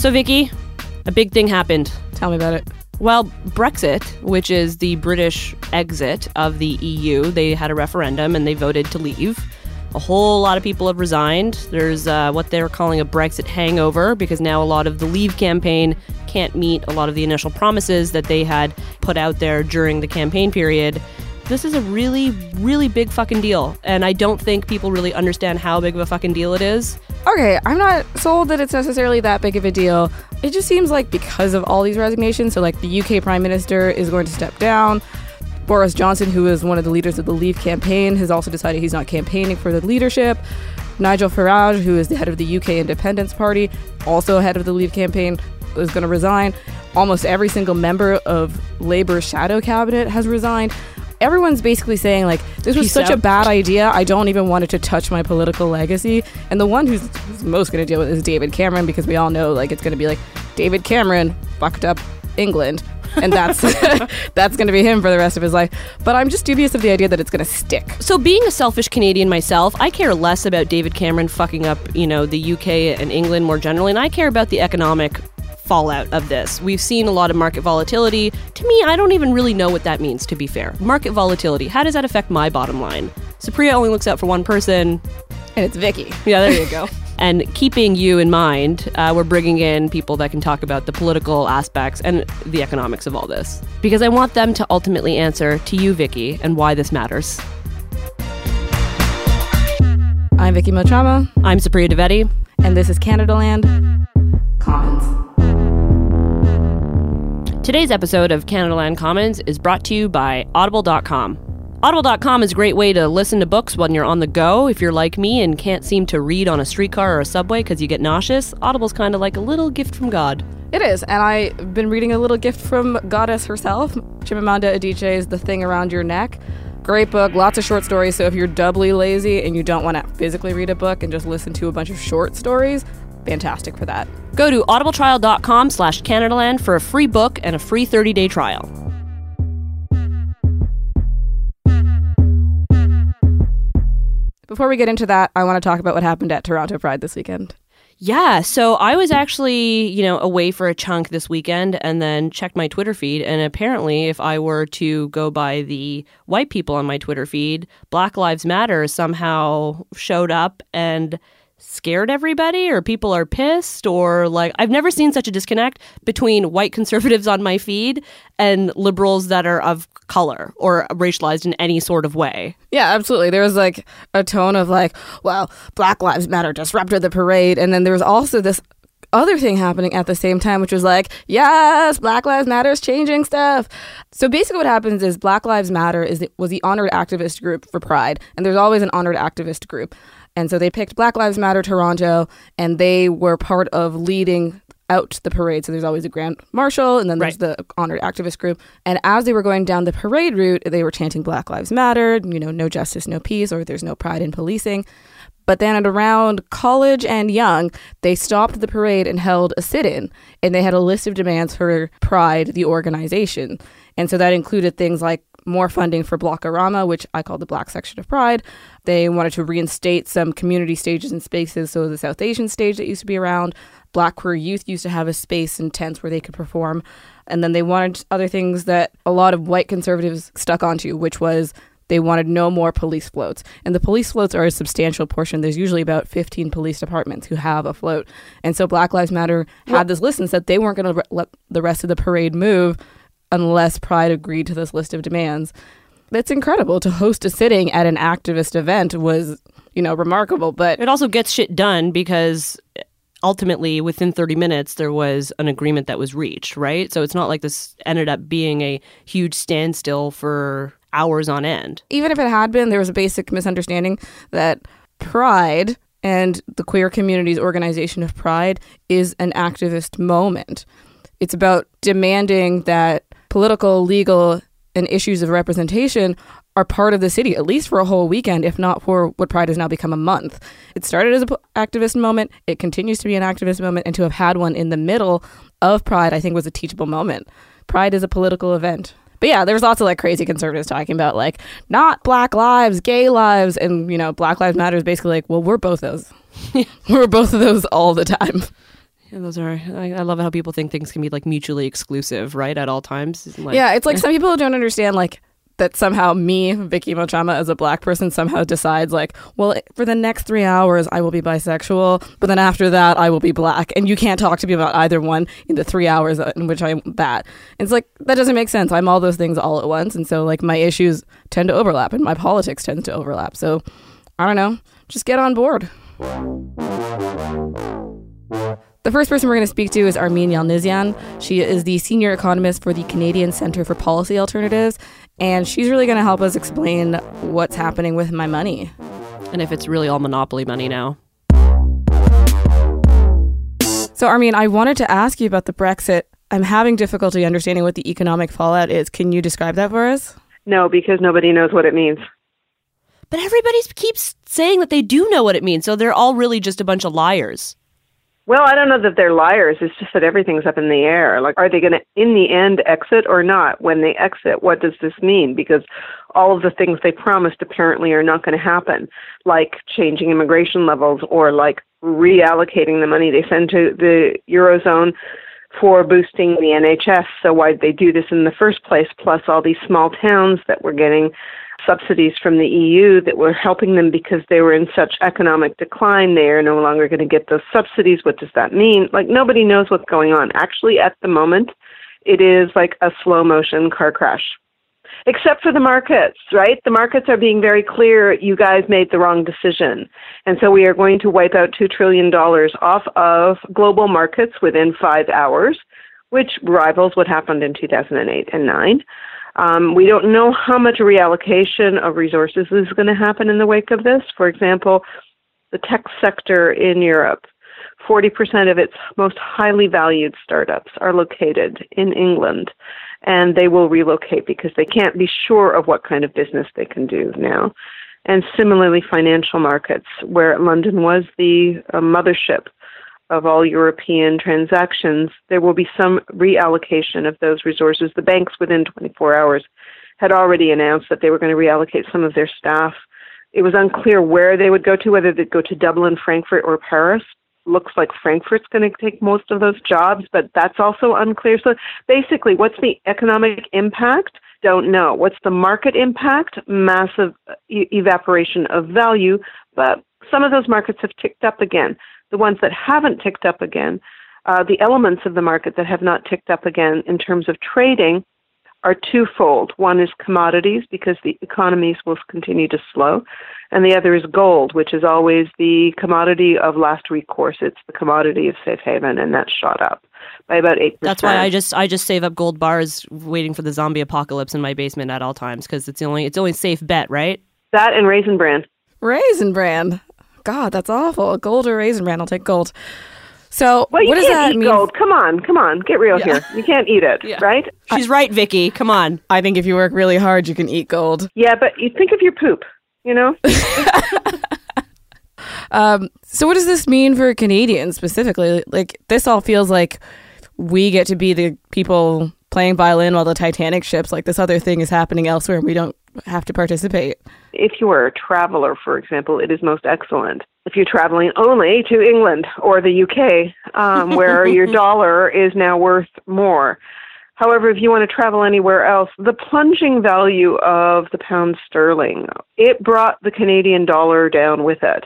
So, Vicky, a big thing happened. Tell me about it. Well, Brexit, which is the British exit of the EU, they had a referendum and they voted to leave. A whole lot of people have resigned. There's uh, what they're calling a Brexit hangover because now a lot of the Leave campaign can't meet a lot of the initial promises that they had put out there during the campaign period. This is a really, really big fucking deal. And I don't think people really understand how big of a fucking deal it is. Okay, I'm not sold that it's necessarily that big of a deal. It just seems like because of all these resignations, so like the UK Prime Minister is going to step down. Boris Johnson, who is one of the leaders of the Leave campaign, has also decided he's not campaigning for the leadership. Nigel Farage, who is the head of the UK Independence Party, also head of the Leave campaign, is going to resign. Almost every single member of Labour's shadow cabinet has resigned everyone's basically saying like this was Peace such a bad idea. I don't even want it to touch my political legacy. And the one who's, who's most going to deal with it is David Cameron because we all know like it's going to be like David Cameron fucked up England. and that's that's going to be him for the rest of his life. But I'm just dubious of the idea that it's going to stick. So, being a selfish Canadian myself, I care less about David Cameron fucking up, you know, the UK and England more generally, and I care about the economic fallout of this. We've seen a lot of market volatility. To me, I don't even really know what that means, to be fair. Market volatility, how does that affect my bottom line? Supriya only looks out for one person. And it's Vicky. Yeah, there you go. and keeping you in mind, uh, we're bringing in people that can talk about the political aspects and the economics of all this. Because I want them to ultimately answer to you, Vicky, and why this matters. I'm Vicky Mochama, I'm Supriya Dwivedi. and this is Canadaland Commons. Today's episode of Canadaland Commons is brought to you by Audible.com. Audible.com is a great way to listen to books when you're on the go. If you're like me and can't seem to read on a streetcar or a subway because you get nauseous, Audible's kind of like a little gift from God. It is, and I've been reading a little gift from Goddess herself, Chimamanda Adichie's The Thing Around Your Neck. Great book, lots of short stories. So if you're doubly lazy and you don't want to physically read a book and just listen to a bunch of short stories, fantastic for that. Go to audibletrial.com slash Canadaland for a free book and a free 30-day trial. Before we get into that, I want to talk about what happened at Toronto Pride this weekend. Yeah, so I was actually, you know, away for a chunk this weekend and then checked my Twitter feed. And apparently, if I were to go by the white people on my Twitter feed, Black Lives Matter somehow showed up and scared everybody, or people are pissed, or like, I've never seen such a disconnect between white conservatives on my feed and liberals that are of color or racialized in any sort of way. Yeah, absolutely. There was like a tone of like, well, Black Lives Matter disrupted the parade. And then there was also this other thing happening at the same time, which was like, yes, Black Lives Matter is changing stuff. So basically, what happens is Black Lives Matter is was the honored activist group for Pride, and there's always an honored activist group. And so they picked Black Lives Matter Toronto, and they were part of leading out the parade. So there's always a grand marshal, and then there's Right. the honored activist group. And as they were going down the parade route, they were chanting Black Lives Matter, you know, no justice, no peace, or there's no pride in policing. But then at around college and Yonge, they stopped the parade and held a sit in. And they had a list of demands for Pride, the organization. And so that included things like more funding for Blockorama, which I call the black section of Pride. They wanted to reinstate some community stages and spaces. So the South Asian stage that used to be around, black queer youth used to have a space and tents where they could perform. And then they wanted other things that a lot of white conservatives stuck onto, which was they wanted no more police floats. And the police floats are a substantial portion. There's usually about 15 police departments who have a float. And so Black Lives Matter had this list and said they weren't going to re- let the rest of the parade move unless Pride agreed to this list of demands. That's incredible to host a sitting at an activist event was, you know, remarkable, but It also gets shit done because ultimately within 30 minutes there was an agreement that was reached, right? So it's not like this ended up being a huge standstill for hours on end. even if it had been, there was a basic misunderstanding that Pride and the queer community's organization of Pride is an activist moment. It's about demanding that political, legal, and issues of representation are part of the city, at least for a whole weekend, if not for what Pride has now become a month. It started as an activist moment, it continues to be an activist moment, and to have had one in the middle of Pride, I think was a teachable moment. Pride is a political event. But yeah, there was lots of like crazy conservatives talking about like not black lives, gay lives, and you know, Black Lives Matter is basically like, well, we're both those. we're both of those all the time. Those are. I, I love how people think things can be like mutually exclusive, right? At all times. Like, yeah, it's like some people don't understand like that somehow me, Vicky Mochama, as a black person, somehow decides like, well, for the next three hours I will be bisexual, but then after that I will be black, and you can't talk to me about either one in the three hours uh, in which I'm that. And it's like that doesn't make sense. I'm all those things all at once, and so like my issues tend to overlap, and my politics tends to overlap. So I don't know, just get on board. The first person we're going to speak to is Armine Yalnizyan. She is the senior economist for the Canadian Centre for Policy Alternatives, and she's really going to help us explain what's happening with my money. And if it's really all monopoly money now. So, Armine, I wanted to ask you about the Brexit. I'm having difficulty understanding what the economic fallout is. Can you describe that for us? No, because nobody knows what it means. But everybody keeps saying that they do know what it means, so they're all really just a bunch of liars. Well, I don't know that they're liars. It's just that everything's up in the air. Like, are they going to, in the end, exit or not? When they exit, what does this mean? Because all of the things they promised apparently are not going to happen, like changing immigration levels or like reallocating the money they send to the Eurozone for boosting the NHS. So, why'd they do this in the first place? Plus, all these small towns that were getting subsidies from the EU that were helping them because they were in such economic decline. They are no longer going to get those subsidies. What does that mean? Like nobody knows what's going on. Actually, at the moment, it is like a slow motion car crash. Except for the markets, right? The markets are being very clear you guys made the wrong decision. And so we are going to wipe out $2 trillion off of global markets within five hours, which rivals what happened in 2008 and 9. Um, we don't know how much reallocation of resources is going to happen in the wake of this. For example, the tech sector in Europe, 40% of its most highly valued startups are located in England, and they will relocate because they can't be sure of what kind of business they can do now. And similarly, financial markets, where London was the uh, mothership of all European transactions, there will be some reallocation of those resources. The banks within 24 hours had already announced that they were going to reallocate some of their staff. It was unclear where they would go to, whether they'd go to Dublin, Frankfurt, or Paris. Looks like Frankfurt's going to take most of those jobs, but that's also unclear. So basically, what's the economic impact? Don't know. What's the market impact? Massive evaporation of value, but some of those markets have ticked up again the ones that haven't ticked up again, uh, the elements of the market that have not ticked up again in terms of trading are twofold. One is commodities because the economies will continue to slow, and the other is gold, which is always the commodity of last recourse. It's the commodity of safe haven, and that shot up by about eight percent. That's why I just I just save up gold bars, waiting for the zombie apocalypse in my basement at all times because it's the only it's the only safe bet, right? That and raisin bran. Raisin bran. God, that's awful. Gold or raisin bran? I'll take gold. So well, what does that eat mean? gold. Come on, come on, get real Yeah. here. You can't eat it, Yeah. right? She's right, Vicky. Come on. I think if you work really hard, you can eat gold. Yeah, but you think of your poop. You know, Um, so what does this mean for Canadians specifically? Like this all feels like we get to be the people playing violin while the Titanic ships like this other thing is happening elsewhere and we don't have to participate. If you are a traveler, for example, it is most excellent. If you're traveling only to England or the UK, um, where your dollar is now worth more. However, if you want to travel anywhere else, the plunging value of the pound sterling, it brought the Canadian dollar down with it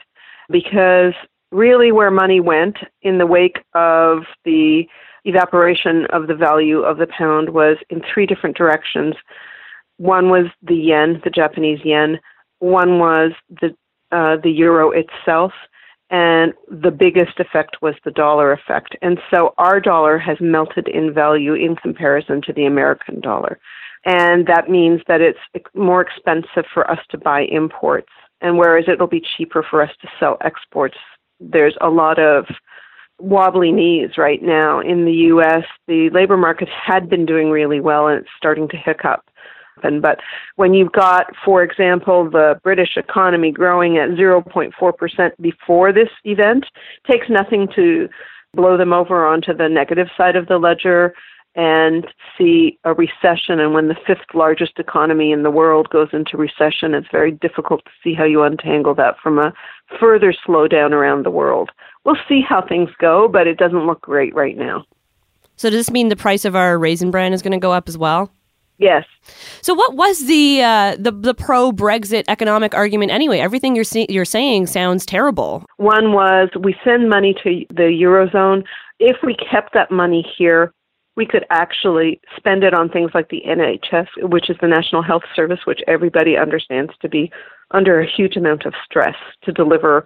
because really where money went in the wake of the evaporation of the value of the pound was in three different directions. One was the yen, the Japanese yen. One was the uh, the euro itself, and the biggest effect was the dollar effect. And so our dollar has melted in value in comparison to the American dollar, and that means that it's more expensive for us to buy imports, and whereas it'll be cheaper for us to sell exports. There's a lot of wobbly knees right now in the U.S. The labor market had been doing really well and it's starting to hiccup. But when you've got, for example, the British economy growing at 0.4% before this event, takes nothing to blow them over onto the negative side of the ledger and see a recession. And when the fifth largest economy in the world goes into recession, it's very difficult to see how you untangle that from a further slowdown around the world we'll see how things go, but it doesn't look great right now. So does this mean the price of our raisin bran is going to go up as well? Yes. So what was the uh, the the pro Brexit economic argument anyway? Everything you're see- you're saying sounds terrible. One was we send money to the eurozone. If we kept that money here, we could actually spend it on things like the NHS, which is the National Health Service, which everybody understands to be under a huge amount of stress to deliver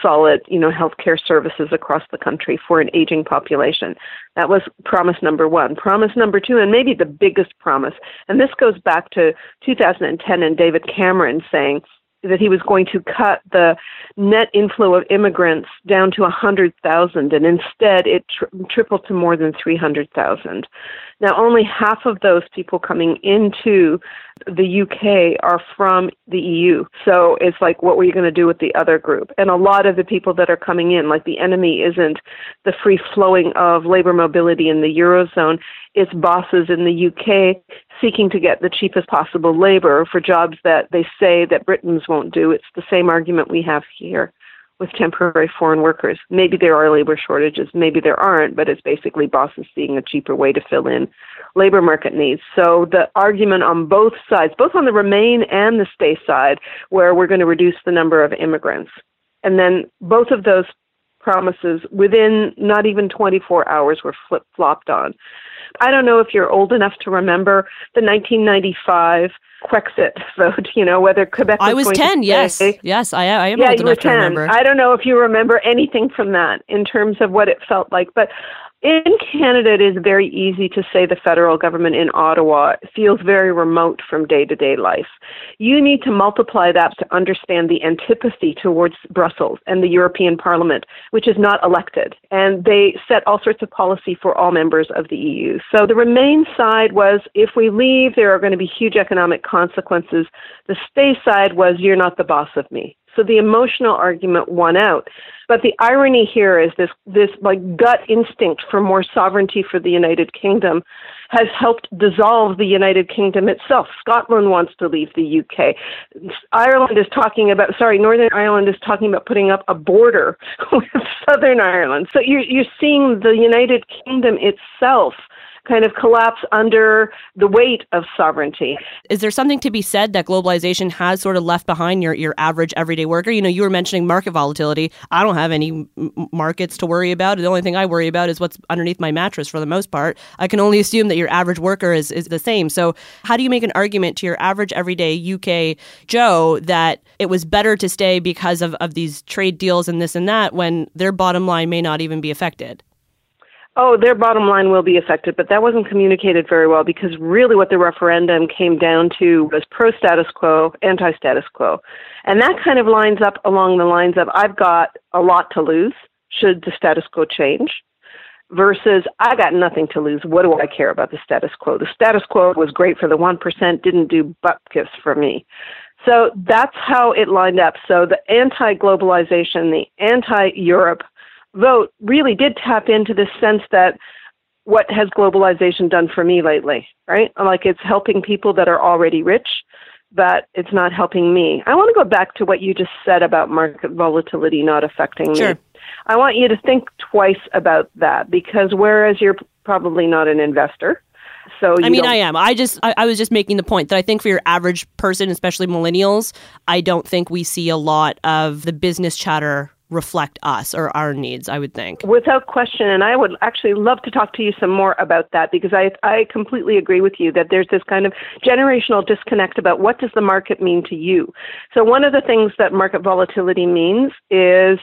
solid, you know, healthcare services across the country for an aging population. That was promise number one. Promise number two, and maybe the biggest promise, and this goes back to 2010 and David Cameron saying that he was going to cut the net inflow of immigrants down to 100,000, and instead it tri- tripled to more than 300,000. Now, only half of those people coming into the UK are from the EU. So it's like, what were you going to do with the other group? And a lot of the people that are coming in, like the enemy isn't the free flowing of labor mobility in the Eurozone, it's bosses in the UK seeking to get the cheapest possible labor for jobs that they say that Britons won't do. It's the same argument we have here with temporary foreign workers. Maybe there are labor shortages, maybe there aren't, but it's basically bosses seeing a cheaper way to fill in labor market needs. So the argument on both sides, both on the remain and the stay side, where we're going to reduce the number of immigrants. And then both of those promises within not even 24 hours were flip flopped on. I don't know if you're old enough to remember the 1995 Quexit vote, you know, whether Quebec was I was 10, yes. Yes, I, I am yeah, old enough were to 10. remember. I don't know if you remember anything from that in terms of what it felt like, but in Canada, it is very easy to say the federal government in Ottawa feels very remote from day to day life. You need to multiply that to understand the antipathy towards Brussels and the European Parliament, which is not elected. And they set all sorts of policy for all members of the EU. So the Remain side was if we leave, there are going to be huge economic consequences. The Stay side was you're not the boss of me. So the emotional argument won out. But the irony here is this this like gut instinct for more sovereignty for the United Kingdom has helped dissolve the United Kingdom itself. Scotland wants to leave the UK. Ireland is talking about sorry, Northern Ireland is talking about putting up a border with Southern Ireland. So you're you're seeing the United Kingdom itself kind of collapse under the weight of sovereignty. Is there something to be said that globalization has sort of left behind your, your average everyday worker? You know, you were mentioning market volatility. I don't have any markets to worry about. The only thing I worry about is what's underneath my mattress for the most part. I can only assume that your average worker is, is the same. So, how do you make an argument to your average everyday UK Joe that it was better to stay because of, of these trade deals and this and that when their bottom line may not even be affected? Oh, their bottom line will be affected, but that wasn't communicated very well because really what the referendum came down to was pro status quo, anti status quo. And that kind of lines up along the lines of I've got a lot to lose should the status quo change versus I got nothing to lose. What do I care about the status quo? The status quo was great for the 1%, didn't do butt gifts for me. So that's how it lined up. So the anti globalization, the anti Europe vote really did tap into this sense that what has globalization done for me lately, right? Like it's helping people that are already rich, but it's not helping me. I want to go back to what you just said about market volatility not affecting sure. me. I want you to think twice about that because whereas you're probably not an investor, so I mean, don't- I am. I just, I, I was just making the point that I think for your average person, especially millennials, I don't think we see a lot of the business chatter reflect us or our needs. I would think. Without question, and I would actually love to talk to you some more about that because I I completely agree with you that there's this kind of generational disconnect about what does the market mean to you. So one of the things that market volatility means is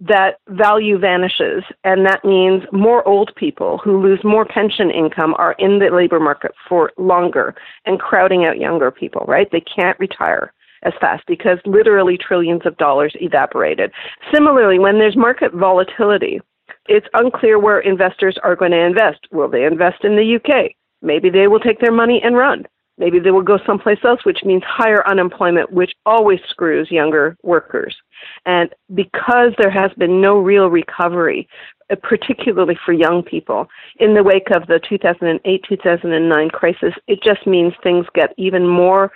that value vanishes, and that means more old people who lose more pension income are in the labor market for longer and crowding out younger people, right? They can't retire as fast because literally trillions of dollars evaporated. Similarly, when there's market volatility, it's unclear where investors are going to invest. Will they invest in the UK? Maybe they will take their money and run. Maybe they will go someplace else, which means higher unemployment, which always screws younger workers. And because there has been no real recovery, uh, particularly for young people, in the wake of the 2008 2009 crisis, it just means things get even more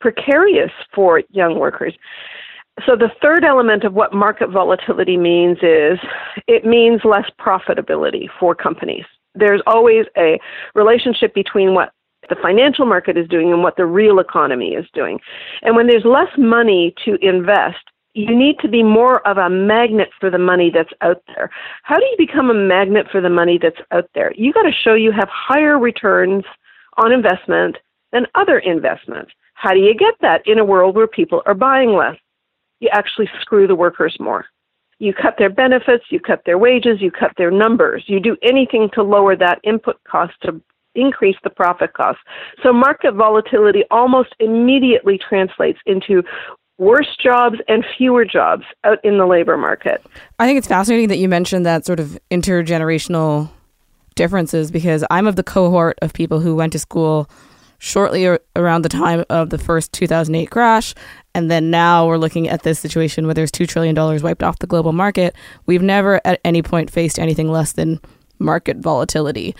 precarious for young workers. So, the third element of what market volatility means is it means less profitability for companies. There's always a relationship between what the financial market is doing and what the real economy is doing. And when there's less money to invest, you need to be more of a magnet for the money that's out there. How do you become a magnet for the money that's out there? You got to show you have higher returns on investment than other investments. How do you get that in a world where people are buying less? You actually screw the workers more. You cut their benefits, you cut their wages, you cut their numbers. You do anything to lower that input cost to increase the profit cost. So market volatility almost immediately translates into worse jobs and fewer jobs out in the labor market. I think it's fascinating that you mentioned that sort of intergenerational differences because I'm of the cohort of people who went to school shortly ar- around the time of the first 2008 crash. And then now we're looking at this situation where there's $2 trillion wiped off the global market. We've never at any point faced anything less than market volatility.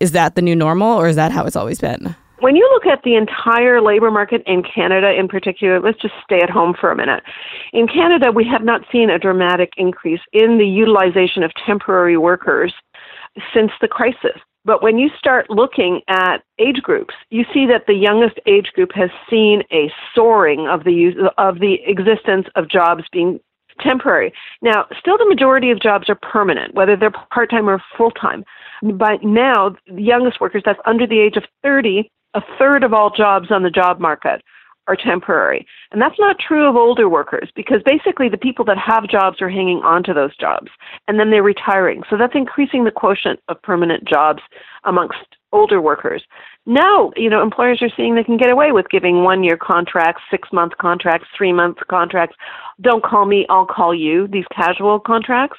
Is that the new normal or is that how it's always been? When you look at the entire labor market in Canada in particular, let's just stay at home for a minute. In Canada, we have not seen a dramatic increase in the utilization of temporary workers since the crisis. But when you start looking at age groups, you see that the youngest age group has seen a soaring of the use, of the existence of jobs being temporary. Now, still the majority of jobs are permanent, whether they're part-time or full-time. But now, the youngest workers, that's under the age of 30, a third of all jobs on the job market are temporary. And that's not true of older workers because basically the people that have jobs are hanging on to those jobs and then they're retiring. So that's increasing the quotient of permanent jobs amongst older workers. Now, you know, employers are seeing they can get away with giving one year contracts, six month contracts, three month contracts. Don't call me, I'll call you, these casual contracts.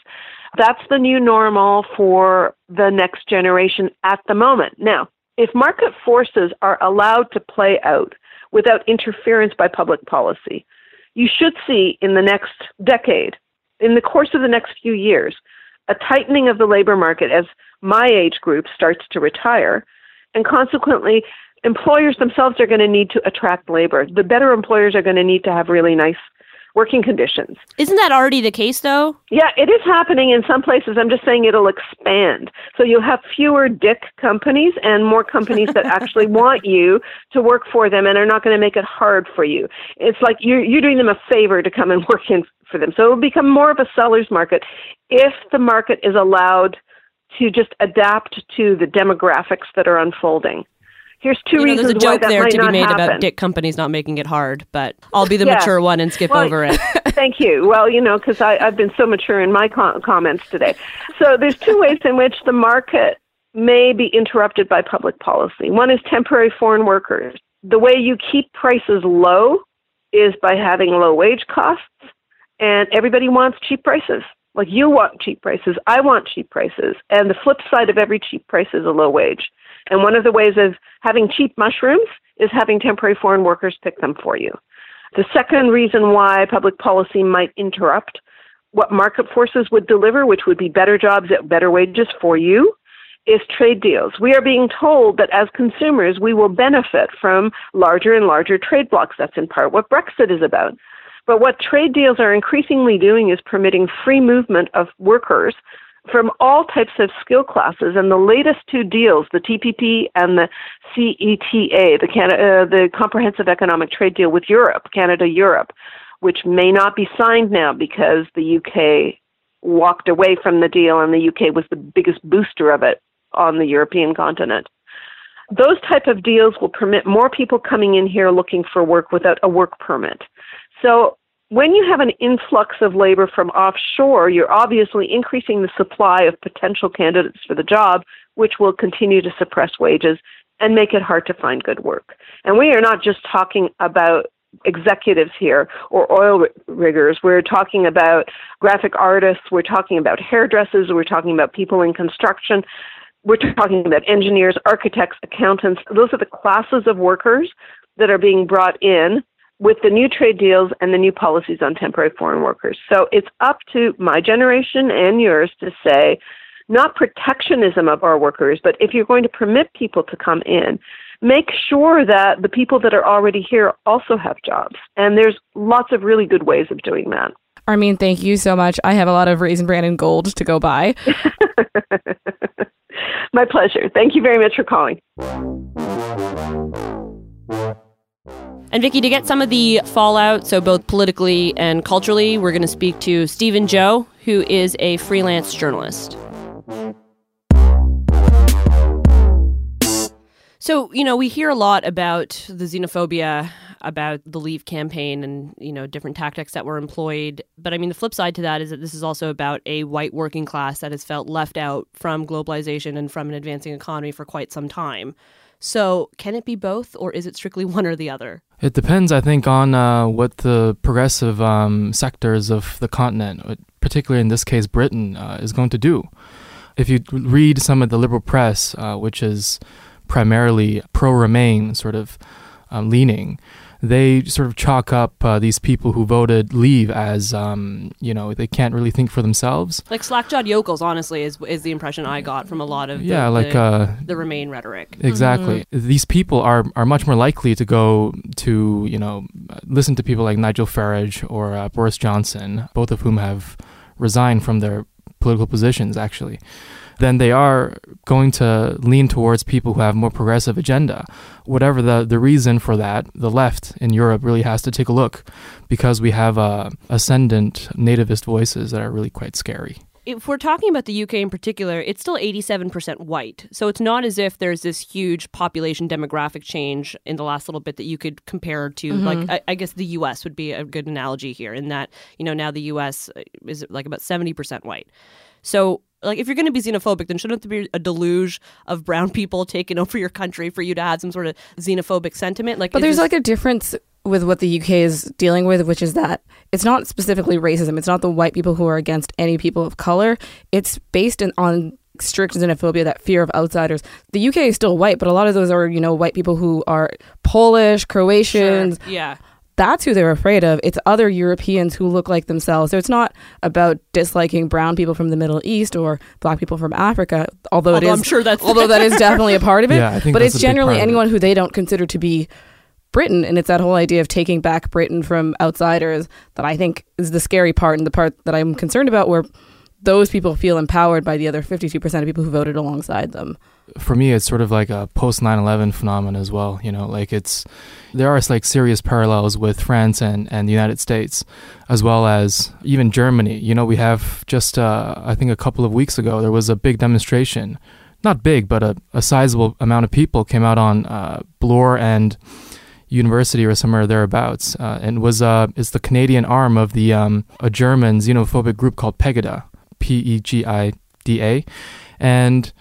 That's the new normal for the next generation at the moment. Now, if market forces are allowed to play out without interference by public policy, you should see in the next decade, in the course of the next few years, a tightening of the labor market as my age group starts to retire, and consequently, employers themselves are going to need to attract labor. The better employers are going to need to have really nice working conditions. Isn't that already the case, though? Yeah, it is happening in some places. I'm just saying it'll expand. So you'll have fewer dick companies and more companies that actually want you to work for them and are not going to make it hard for you. It's like you're, you're doing them a favor to come and work in for them. So it will become more of a seller's market if the market is allowed to just adapt to the demographics that are unfolding. Here's two You know, reasons there's a joke there to be made happen. about dick companies not making it hard, but I'll be the Yeah. mature one and skip Well, over it. Thank you. Well, you know, because I've been so mature in my com- comments today. So there's two ways in which the market may be interrupted by public policy. One is temporary foreign workers. The way you keep prices low is by having low wage costs, and everybody wants cheap prices. Like you want cheap prices, I want cheap prices, and the flip side of every cheap price is a low wage. And one of the ways of having cheap mushrooms is having temporary foreign workers pick them for you. The second reason why public policy might interrupt what market forces would deliver, which would be better jobs at better wages for you, is trade deals. We are being told that as consumers, we will benefit from larger and larger trade blocs. That's in part what Brexit is about. But what trade deals are increasingly doing is permitting free movement of workers from all types of skill classes. And the latest two deals, the TPP and the CETA, the, uh, the Comprehensive Economic Trade Deal with Europe, Canada, Europe, which may not be signed now because the UK walked away from the deal and the UK was the biggest booster of it on the European continent. Those type of deals will permit more people coming in here looking for work without a work permit. So when you have an influx of labor from offshore, you're obviously increasing the supply of potential candidates for the job, which will continue to suppress wages and make it hard to find good work. And we are not just talking about executives here or oil riggers. We're talking about graphic artists. We're talking about hairdressers. We're talking about people in construction. We're talking about engineers, architects, accountants. Those are the classes of workers that are being brought in with the new trade deals and the new policies on temporary foreign workers. So it's up to my generation and yours to say, not protectionism of our workers, but if you're going to permit people to come in, make sure that the people that are already here also have jobs. And there's lots of really good ways of doing that. Armine, thank you so much. I have a lot of Raisin Bran and Gold to go buy. My pleasure. Thank you very much for calling. And Vicki, to get some of the fallout, so both politically and culturally, we're going to speak to Steven Zhou, who is a freelance journalist. So, you know, we hear a lot about the xenophobia, about the Leave campaign, and, you know, different tactics that were employed. But I mean, the flip side to that is that this is also about a white working class that has felt left out from globalization and from an advancing economy for quite some time. So, can it be both, or is it strictly one or the other? It depends, I think, on uh, what the progressive um, sectors of the continent, uh, particularly in this case Britain, uh, is going to do. If you read some of the liberal press, uh, which is primarily pro Remain sort of um, leaning, they sort of chalk up uh, these people who voted leave as um, you know they can't really think for themselves. Like slack-jawed yokels, honestly, is is the impression I got from a lot of the, yeah, like the, uh, the Remain rhetoric. Exactly. Mm-hmm. These people are are much more likely to go to you know listen to people like Nigel Farage or uh, Boris Johnson, both of whom have resigned from their political positions actually then they are going to lean towards people who have more progressive agenda. Whatever the, the reason for that, the left in Europe really has to take a look because we have uh, ascendant nativist voices that are really quite scary if we're talking about the UK in particular, it's still 87% white. So it's not as if there's this huge population demographic change in the last little bit that you could compare to, mm-hmm. like, I, I, guess the US would be a good analogy here in that, you know, now the US is like about 70% white. So like if you're going to be xenophobic then shouldn't there be a deluge of brown people taking over your country for you to have some sort of xenophobic sentiment? Like but there's like a difference with what the UK is dealing with which is that it's not specifically racism. It's not the white people who are against any people of color. It's based in, on strict xenophobia that fear of outsiders. The UK is still white but a lot of those are you know white people who are Polish Croatians sure. yeah that's who they're afraid of. It's other Europeans who look like themselves. So it's not about disliking brown people from the Middle East or black people from Africa, although, although it is. I'm sure that's although that is definitely a part of it. Yeah, I think but it's generally anyone who they don't consider to be Britain, and it's that whole idea of taking back Britain from outsiders that I think is the scary part and the part that I'm concerned about, where those people feel empowered by the other 52% of people who voted alongside them. For me it's sort of like a post 9-11 phenomenon as well you know like it's there are like serious parallels with france and, and the united states as well as even germany. You know we have just uh, i think a couple of weeks ago there was a big demonstration not big but a, a sizable amount of people came out on uh, bloor and university or somewhere thereabouts uh, and was uh, is the canadian arm of the um, a german xenophobic group called pegida p-e-g-i-d-a and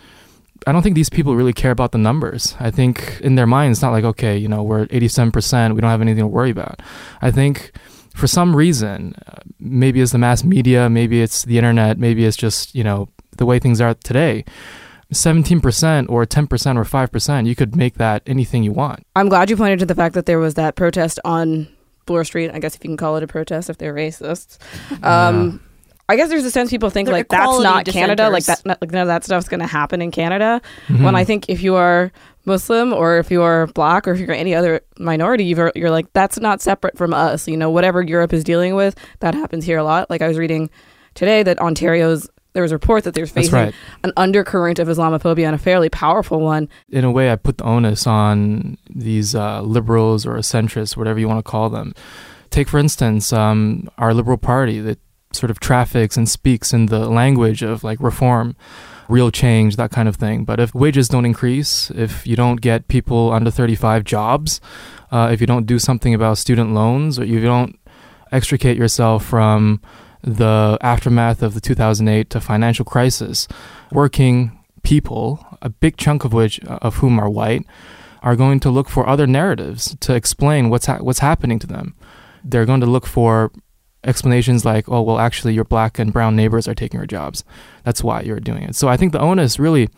I don't think these people really care about the numbers. I think in their mind, it's not like, okay, you know, we're at 87%, we don't have anything to worry about. I think for some reason, uh, maybe it's the mass media, maybe it's the internet, maybe it's just, you know, the way things are today. 17% or 10% or 5%, you could make that anything you want. I'm glad you pointed to the fact that there was that protest on Bloor Street. I guess if you can call it a protest if they're racists. Um, I guess there's a sense people think They're like that's equality not Canada, like dissenters. that, like none of that stuff's going to happen in Canada. Mhm. When I think if you are Muslim or if you are Black or if you're any other minority, you're, you're like that's not separate from us. You know, whatever Europe is dealing with, that happens here a lot. Like I was reading today that Ontario's there was a report that they're facing right. an undercurrent of Islamophobia and a fairly powerful one. in a way, I put the onus on these uh, liberals or centrists, whatever you want to call them. Take, for instance, um, our Liberal Party that sort of traffics and speaks in the language of like reform, real change, that kind of thing. But if wages don't increase, if you don't get people under 35 jobs, uh, if you don't do something about student loans, or you don't extricate yourself from the aftermath of the 2008 financial crisis, working people, a big chunk of which uh, of whom are white, are going to look for other narratives to explain what's ha- what's happening to them. They're going to look for explanations like, "Oh, well, actually, your black and brown neighbors are taking your jobs. That's why you're doing it." So I think the onus really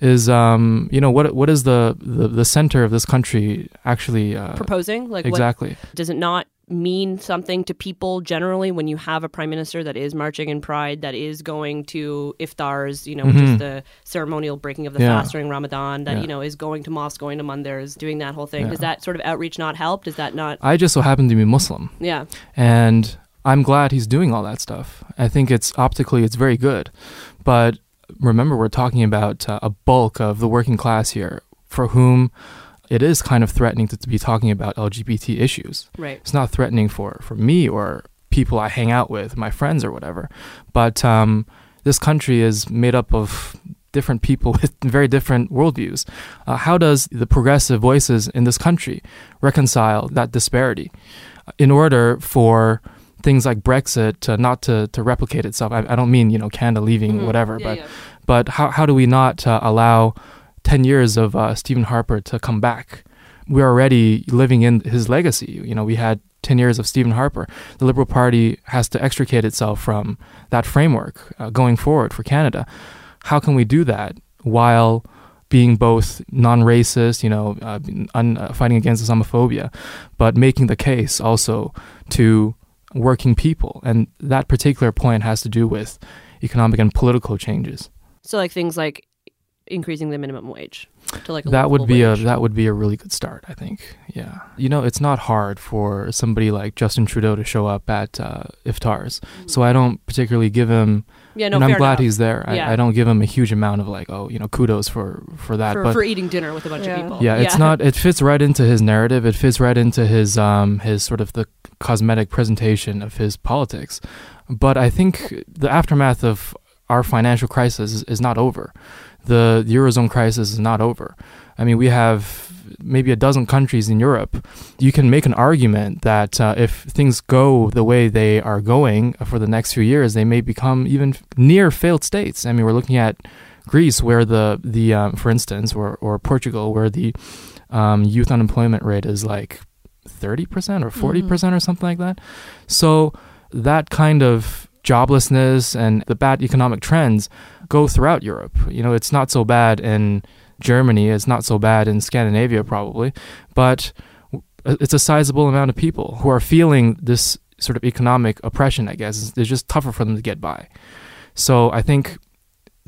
is, um, you know, what what is the, the the center of this country actually uh, Proposing like what exactly? does it not mean something to people generally when you have a prime minister that is marching in pride that is going to iftars you know which is Mhm. the ceremonial breaking of the Yeah. fast during ramadan that Yeah. you know is going to mosque going to mandirs doing that whole thing Yeah. does that sort of outreach not help does that not I just so happen to be Muslim. yeah and I'm glad he's doing all that stuff. I think it's optically it's very good, but remember we're talking about uh, a bulk of the working class here for whom it is kind of threatening to, to be talking about LGBT issues. right It's not threatening for for me or people I hang out with, my friends or whatever, but um, this country is made up of different people with very different worldviews. Uh, how does the progressive voices in this country reconcile that disparity in order for things like Brexit to not to, to replicate itself? I, I don't mean you know Canada leaving Mhm. whatever, Yeah, but yeah. but how how do we not uh, allow ten years of uh, Stephen Harper to come back? We're already living in his legacy. You know, we had ten years of Stephen Harper. The Liberal Party has to extricate itself from that framework uh, going forward for Canada. How can we do that while being both non-racist, you know, uh, un, uh, fighting against Islamophobia, but making the case also to working people? And that particular point has to do with economic and political changes. so like things like increasing the minimum wage to like a that would be wage. a that would be a really good start i think yeah you know it's not hard for somebody like justin trudeau to show up at uh, iftars so i don't particularly give him yeah no and i'm glad enough. he's there Yeah. I, I don't give him a huge amount of like oh you know kudos for for that for, but for eating dinner with a bunch Yeah. of people yeah, it's not. It fits right into his narrative. It fits right into his um his sort of the cosmetic presentation of his politics. But I think the aftermath of our financial crisis is, is not over. The eurozone crisis is not over. I mean, we have maybe a dozen countries in Europe. You can make an argument that uh, if things go the way they are going for the next few years, they may become even near failed states. I mean, we're looking at Greece, where the the um, for instance, or or Portugal, where the um, youth unemployment rate is like thirty percent or 40 percent or something like that. So that kind of joblessness and the bad economic trends go throughout Europe. You know, it's not so bad in Germany. It's not so bad in Scandinavia, probably, but uh, it's a sizable amount of people who are feeling this sort of economic oppression. I guess it's just tougher for them to get by. So I think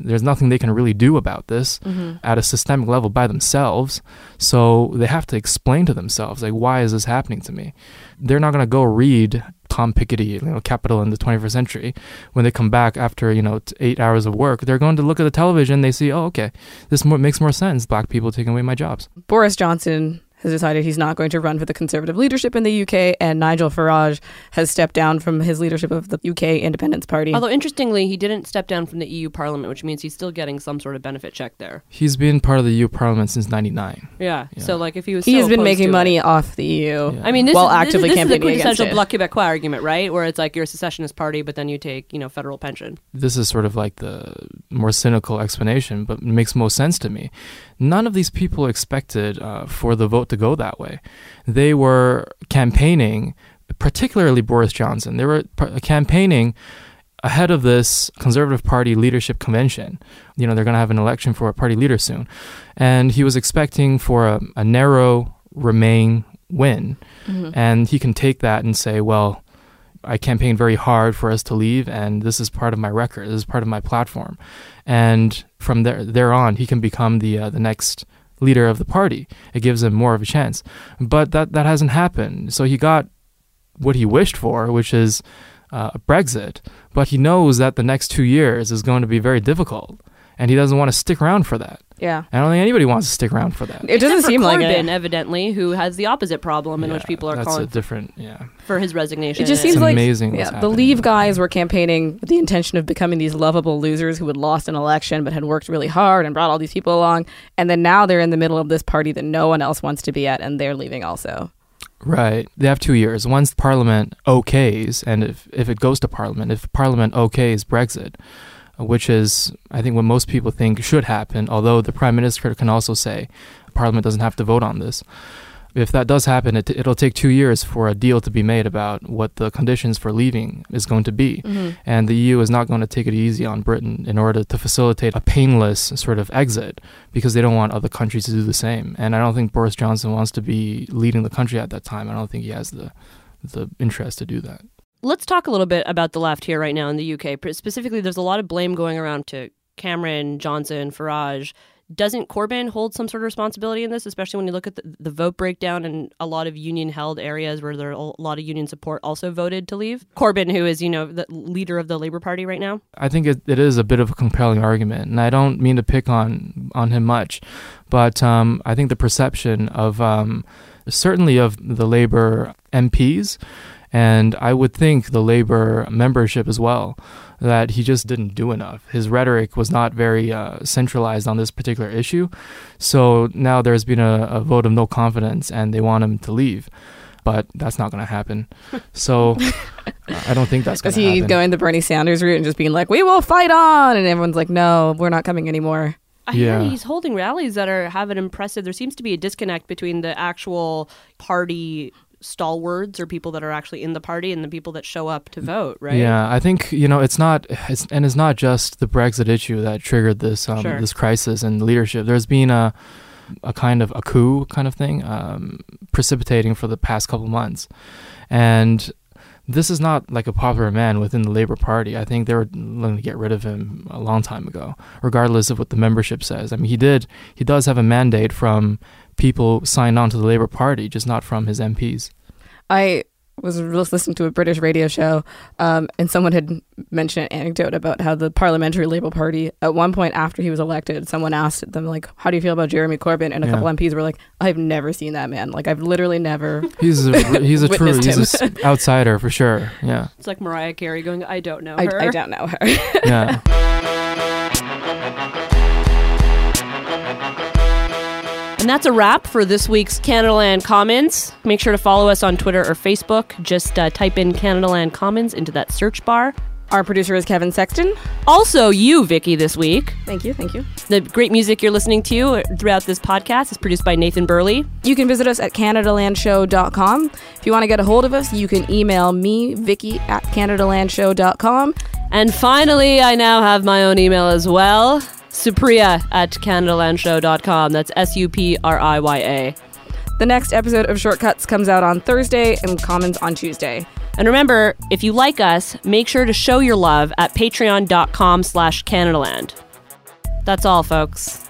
there's nothing they can really do about this Mm-hmm. at a systemic level by themselves. So they have to explain to themselves, like, why is this happening to me? They're not going to go read Tom Piketty, you know, Capital in the 21st Century. When they come back after, you know, eight hours of work, they're going to look at the television. They see, oh, okay, this more, makes more sense. Black people taking away my jobs. Boris Johnson has decided he's not going to run for the Conservative leadership in the UK, and Nigel Farage has stepped down from his leadership of the UK Independence Party. Although interestingly, he didn't step down from the EU Parliament, which means he's still getting some sort of benefit check there. He's been part of the EU Parliament since 99. Yeah. Yeah. So like if he was, he so has been making money it- off the EU. Yeah. I mean, this while is, actively this, this is the campaigning against quintessential it. Bloc Québécois argument, right? Where it's like you're a secessionist party, but then you take you know federal pension. this is sort of like the more cynical explanation, but it makes most sense to me. None of these people expected uh, for the vote to go that way. They were campaigning, particularly Boris Johnson. They were campaigning ahead of this Conservative Party leadership convention. You know, they're going to have an election for a party leader soon. And he was expecting for a, a narrow Remain win. Mhm. And he can take that and say, well, I campaigned very hard for us to leave, and this is part of my record. This is part of my platform, and from there there on, he can become the uh, the next leader of the party. It gives him more of a chance, but that that hasn't happened. So he got what he wished for, which is uh, Brexit, but he knows that the next two years is going to be very difficult, and he doesn't want to stick around for that. Yeah. I don't think anybody wants to stick around for that. It doesn't Except for seem like Corbyn, it. evidently, who has the opposite problem in which people are that's calling a different. Yeah, for his resignation. It just It's seems like amazing what's yeah, the. Leave guys were campaigning with the intention of becoming these lovable losers who had lost an election but had worked really hard and brought all these people along, and then now they're in the middle of this party that no one else wants to be at, and they're leaving also. right. They have two years. Once Parliament okays, and if if it goes to Parliament, if Parliament okays Brexit, which is I think what most people think should happen, although the Prime Minister can also say Parliament doesn't have to vote on this. If that does happen, it, it'll take two years for a deal to be made about what the conditions for leaving is going to be. Mm-hmm. And the EU is not going to take it easy on Britain in order to facilitate a painless sort of exit because they don't want other countries to do the same. And I don't think Boris Johnson wants to be leading the country at that time. I don't think he has the the interest to do that. Let's talk a little bit about the left here right now in the UK. Specifically, there's a lot of blame going around to Cameron, Johnson, Farage. Doesn't Corbyn hold some sort of responsibility in this, especially when you look at the, the vote breakdown in a lot of union held areas where there are a lot of union support also voted to leave? Corbyn, who is, you know, the leader of the Labour Party right now. I think it, it is a bit of a compelling argument, and I don't mean to pick on on him much, but um, I think the perception of um, certainly of the Labour MPs, and I would think the Labour membership as well, that he just didn't do enough. His rhetoric was not very uh, centralized on this particular issue, so now there's been a, a vote of no confidence, and they want him to leave. But that's not going to happen. So I don't think that's going Is to he happen. going the Bernie Sanders route and just being like, "We will fight on," and everyone's like, "No, we're not coming anymore." I hear Yeah. he's holding rallies that are have an impressive. There seems to be a disconnect between the actual party stalwarts or people that are actually in the party and the people that show up to vote. Right? Yeah, I think you know it's not, it's, and it's not just the Brexit issue that triggered this um, Sure. this crisis in leadership. There's been a a kind of a coup kind of thing um, precipitating for the past couple months, and this is not like a popular man within the Labour Party. I think they were going to get rid of him a long time ago, regardless of what the membership says. I mean, he did he does have a mandate from people signed on to the Labour Party, just not from his MPs. I was listening to a British radio show, um, and someone had mentioned an anecdote about how the Parliamentary Labour Party, at one point after he was elected, someone asked them like, "How do you feel about Jeremy Corbyn?" And a Yeah. couple MPs were like, "I've never seen that man. Like, I've literally never." He's a, he's a true he's an outsider for sure. Yeah. It's like Mariah Carey going, "I don't know I, her." I don't know her. Yeah. And that's a wrap for this week's Canadaland Commons. Make sure to follow us on Twitter or Facebook. Just uh, type in Canadaland Commons into that search bar. Our producer is Kevin Sexton. Also, you, Vicky, this week. Thank you, thank you. The great music you're listening to throughout this podcast is produced by Nathan Burley. You can visit us at CanadaLandShow.com. If you want to get a hold of us, you can email me, Vicky, at CanadaLandShow.com. And finally, I now have my own email as well. Supriya at CanadaLandShow.com. That's S U P R I Y A. The next episode of Shortcuts comes out on Thursday and Commons on Tuesday. And remember, if you like us, make sure to show your love at patreon.com slash Canadaland. That's all, folks.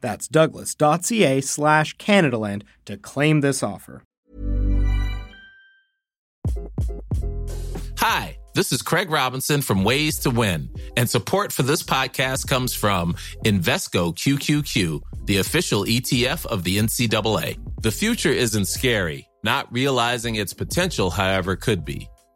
That's douglas.ca slash Canadaland to claim this offer. Hi, this is Craig Robinson from Ways to Win, and support for this podcast comes from Invesco QQQ, the official ETF of the NCAA. The future isn't scary, Not realizing its potential, however, could be.